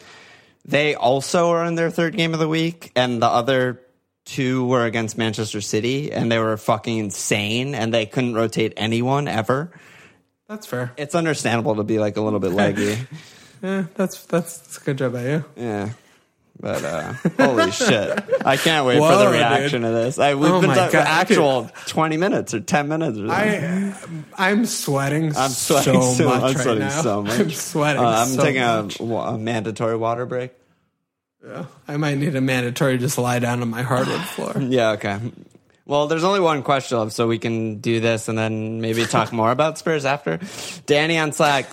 they also are in their third game of the week, and the other two were against Manchester City, and they were fucking insane, and they couldn't rotate anyone ever. that's fair. It's understandable to be like a little bit leggy. Yeah, that's that's, that's a good job by you. Yeah. But uh, holy shit! I can't wait for Whoa, the dude. reaction of this. I, we've Oh been talking God, actual twenty minutes or ten minutes. Or something. I I'm sweating. I'm sweating so, so, much I'm right sweating now. so much. I'm sweating. Uh, I'm so taking a, a mandatory water break. I might need a mandatory just lie down on my hardwood floor. Yeah, okay. Well, there's only one question left, so we can do this and then maybe talk more about Spurs after. Danny on Slack.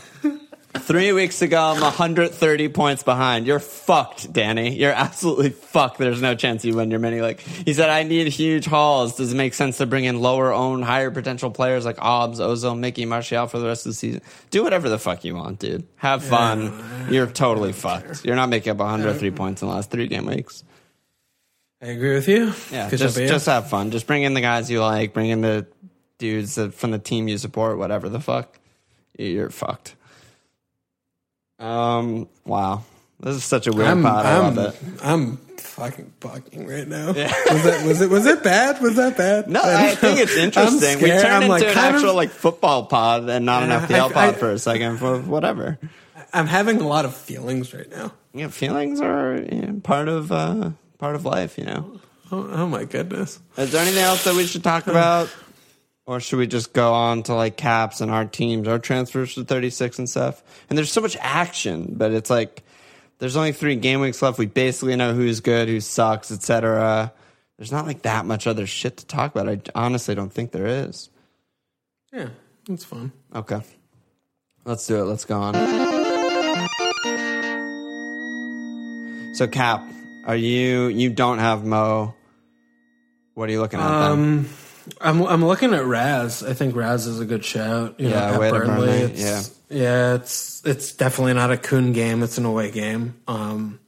Three weeks ago, I'm 130 points behind. You're fucked, Danny. You're absolutely fucked. There's no chance you win your mini league. He said, I need huge hauls. Does it make sense to bring in lower owned, higher potential players like Obbs, Ozone, Mickey, Martial for the rest of the season? Do whatever the fuck you want, dude. Have fun. You're totally fucked. You're not making up 103 points in the last three game weeks. I agree with you. Yeah, Good just just have fun. Just bring in the guys you like. Bring in the dudes from the team you support. Whatever the fuck, you're fucked. Um. Wow. This is such a weird I'm, pod. I I'm, love it. I'm fucking bugging right now. Was that was it was it bad? Was that bad? No, I think it's interesting. we turned I'm, into like, an kind of- actual like football pod and not an Yeah, FPL I- pod I- for a second. For whatever. I'm having a lot of feelings right now. Yeah, feelings are you know, part of uh, part of life. You know. Oh, oh my goodness. Is there anything else that we should talk about? Or should we just go on to like caps and our teams, our transfers to 36 and stuff? And there's so much action, but it's like there's only three game weeks left. We basically know who's good, who sucks, etc. There's not like that much other shit to talk about. I honestly don't think there is. Yeah, it's fun. Okay. Let's do it. Let's go on. So Cap, are you you don't have Mo? What are you looking at then? Um, I'm I'm looking at Raz. I think Raz is a good shout. You Yeah, know, at to Burnley. It's, yeah, it's it's definitely not a Kun game. It's an away game. Um,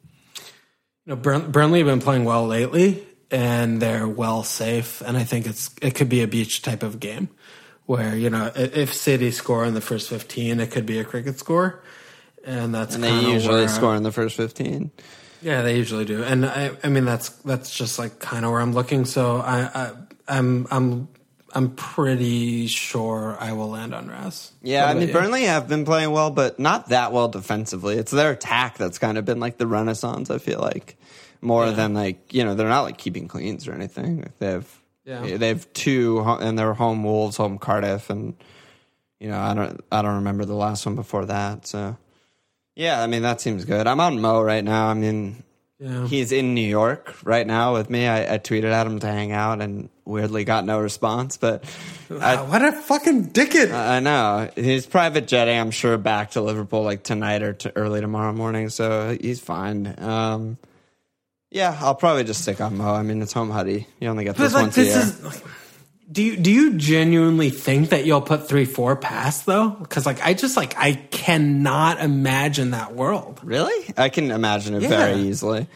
you know, Burn, Burnley have been playing well lately, and they're well safe. And I think it's it could be a beach type of game where you know if City score in the first fifteen, it could be a cricket score, and that's and they usually where- score in the first 15. yeah, they usually do, and I, I mean that's that's just like kind of where I'm looking. So I, I, I'm, I'm, I'm pretty sure I will land on Raz. Yeah, I mean you? Burnley have been playing well, but not that well defensively. It's their attack that's kind of been like the renaissance. I feel like more than like you know they're not like keeping cleans or anything. They have Yeah. they have two and they're home Wolves, home Cardiff, and you know I don't I don't remember the last one before that. So yeah, I mean that seems good. I'm on Mo right now. I mean Yeah. he's in New York right now with me. I, I tweeted at him to hang out and weirdly got no response, but. I, what a fucking dickhead! I know he's private jetting. I'm sure back to Liverpool like tonight or to early tomorrow morning, so he's fine. Um, yeah, I'll probably just stick on Mo. I mean, it's home Huddy. You only get this like once this a year. is. Like, do you do you genuinely think that you'll put three four past though? Because like I just like I cannot imagine that world. really? I can imagine it Yeah. very easily.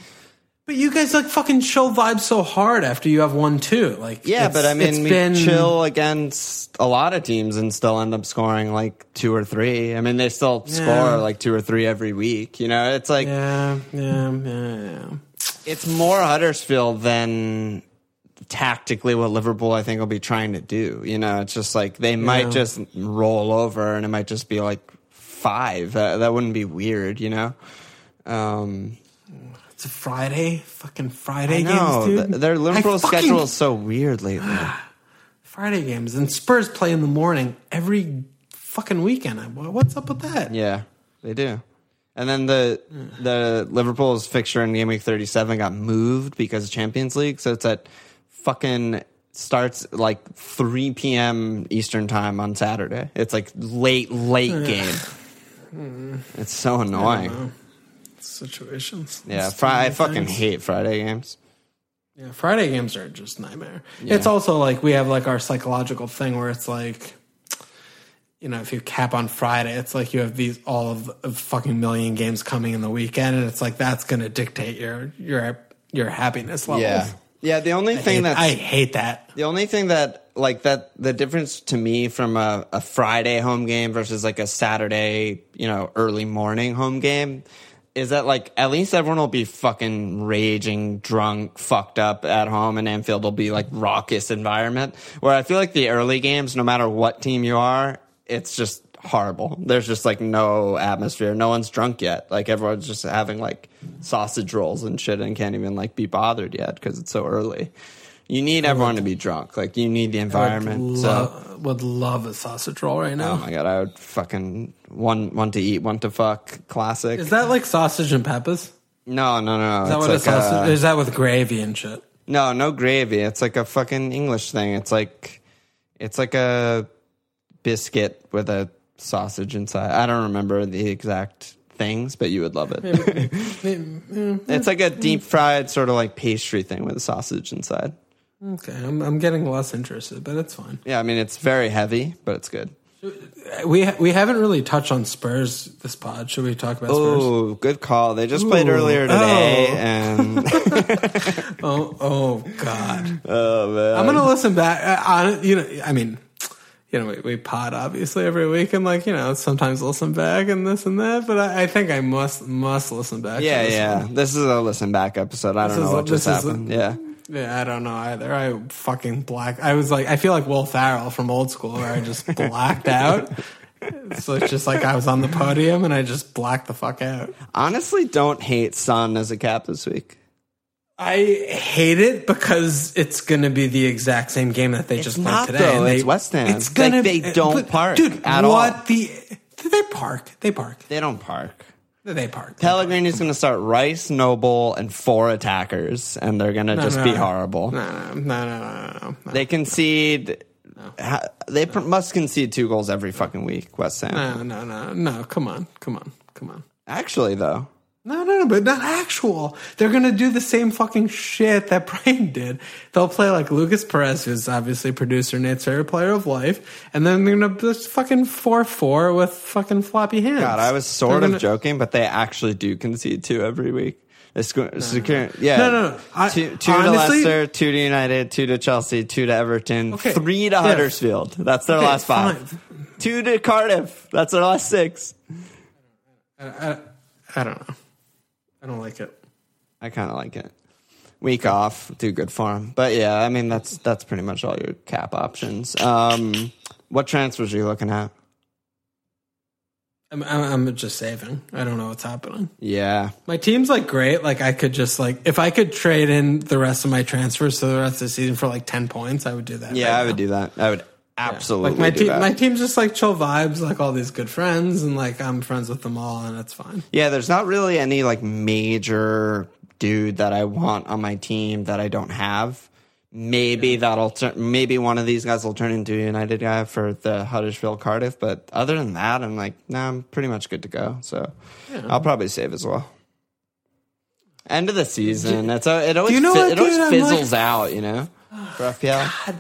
But you guys like fucking show vibes so hard after you have one two. Like Yeah, but I mean, we been- chill against a lot of teams and still end up scoring like two or three. I mean, they still Yeah. score like two or three every week. You know, it's like Yeah, yeah, yeah, yeah. it's more Huddersfield than tactically what Liverpool I think will be trying to do. You know, it's just like they might Yeah. just roll over and it might just be like five. That, that wouldn't be weird, you know. Um, It's a Friday, fucking Friday games, dude. their Liverpool fucking- schedule is so weird lately. Friday games and Spurs play in the morning every fucking weekend. What's up with that? yeah, they do. And then the the Liverpool's fixture in game week thirty seven got moved because of Champions League, so it's at fucking starts like three p.m. Eastern time on Saturday. It's like late late game. Hmm. It's so annoying. Situations. Yeah, fri- I fucking things. hate Friday games. Yeah, Friday games are just nightmare. It's also like we have like our psychological thing where it's like, you know, if you cap on Friday, it's like you have these all of fucking million games coming in the weekend, and it's like that's going to dictate your your your happiness levels. Yeah, yeah. The only I thing that I hate that. The only thing that like that the difference to me from a, a Friday home game versus like a Saturday, you know, early morning home game is that like at least everyone will be fucking raging, drunk, fucked up at home and Anfield will be like raucous environment. Where I feel like the early games, no matter what team you are, it's just horrible. There's just like no atmosphere. No one's drunk yet. Like everyone's just having like sausage rolls and shit and can't even like be bothered yet because it's so early. You need everyone to be drunk. Like you need the environment. Would, So, would love a sausage roll right now. oh my god, I would fucking one one to eat, one to fuck. Classic. Is that like sausage and peppers? no, no, no. Is that it's what a like sausage? a- is that with gravy and shit? no, no gravy. It's like a fucking English thing. It's like it's like a biscuit with a sausage inside. I don't remember the exact things, but you would love it. it's like a deep fried sort of like pastry thing with a sausage inside. Okay, I'm, I'm getting less interested, but it's fine. Yeah, I mean it's very heavy, but it's good. We we haven't really touched on Spurs this pod. Should we talk about Spurs? Oh, good call. They just played earlier today, Oh. and Oh, oh God! oh man, I'm gonna listen back. uh, On you know, I mean, you know, we, we pod obviously every week, and like you know, sometimes listen back and this and that. But I, I think I must must listen back. yeah, this yeah. one. This is a listen back episode. I don't know what just this happened. yeah. Yeah, I don't know either. I fucking black. I was like, I feel like Will Ferrell from Old School, where I just blacked out. So it's just like I was on the podium and I just blacked the fuck out. Honestly, don't hate Son as a cap this week. I hate it because it's going to be the exact same game that they just played today. though. and they- It's West Ham. It's gonna Like, they don't but, park dude. at all. what the? They park. They park. They don't park. They park. Pellegrini's going to start Rice, Noble, and four attackers, and they're going to just no, be no. horrible. No, no, no, no, no, no, no. They concede. They must concede two goals every fucking week. West Ham. No, no, no, no. Come on, come on, come on. Actually, though, No, no, no, but not actual. They're gonna do the same fucking shit that Brian did. They'll play like Lucas Perez, who's obviously producer Nate's favorite player of life, and then they're gonna just fucking four four with fucking floppy hands. God, I was sort They're of gonna- joking, but they actually do concede two every week. Secure, yeah, No, no, no. I- two, two honestly- to Leicester, two to United, two to Chelsea, two to Everton, Okay, three to yeah. Huddersfield. That's their Okay, last five. fine. Two to Cardiff. That's their last six. I, I don't know. I don't like it. I kind of like it. Week off, do good for them. But yeah, I mean that's that's pretty much all your cap options. Um, what transfers are you looking at? I'm, I'm, I'm just saving. I don't know what's happening. Yeah, My team's like great. Like I could just like if I could trade in the rest of my transfers to the rest of the season for like ten points, I would do that. yeah, right I now. would do that. I would absolutely Like my team, my team's just like chill vibes, like all these good friends, and like I'm friends with them all, and it's fine. Yeah, there's not really any like major dude that I want on my team that I don't have. Maybe that'll turn. Maybe one of these guys will turn into a United guy for the Huddersfield Cardiff. But other than that, I'm like, nah, I'm pretty much good to go. So I'll probably save as well. End of the season. It's a, it always you know fi- what, it always dude? Fizzles out. You know, for FPL. God,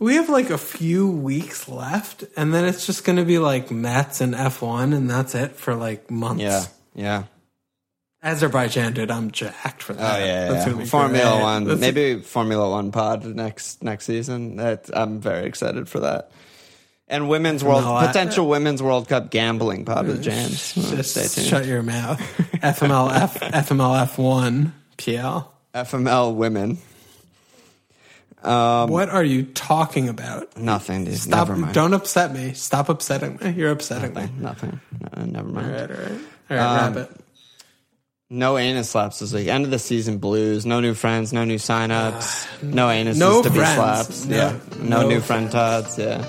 we have like a few weeks left, and then it's just gonna be like Mets and F1, and that's it for like months. Yeah, yeah. Azerbaijan, dude, I'm jacked for Oh that. yeah, That's yeah. Formula great. One, That's- maybe Formula One pod next next season. That I'm very excited for that. And women's world No, I- potential women's World Cup gambling pod with James. Just Stay tuned. shut your mouth. FMLF, FMLF1, PL. FML women. What are you talking about? Nothing, dude. Stop! Never mind. Don't upset me. Stop upsetting me. You're upsetting me. Nothing. No, never mind. All right, all right, all right. Um, wrap it. No anus slaps this week. End of the season blues. No new friends. No new signups. no anuses no to be friends. slaps. No- yeah. No, no new friend Tods. Yeah.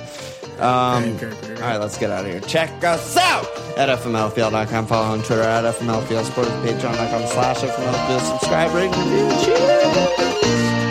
Um, Great, great, great, great. All right, let's get out of here. Check us out at FMLField.com. Follow on Twitter at FMLField. Support patreon.com slash FMLField. Subscribe, rate, and review. Cheers.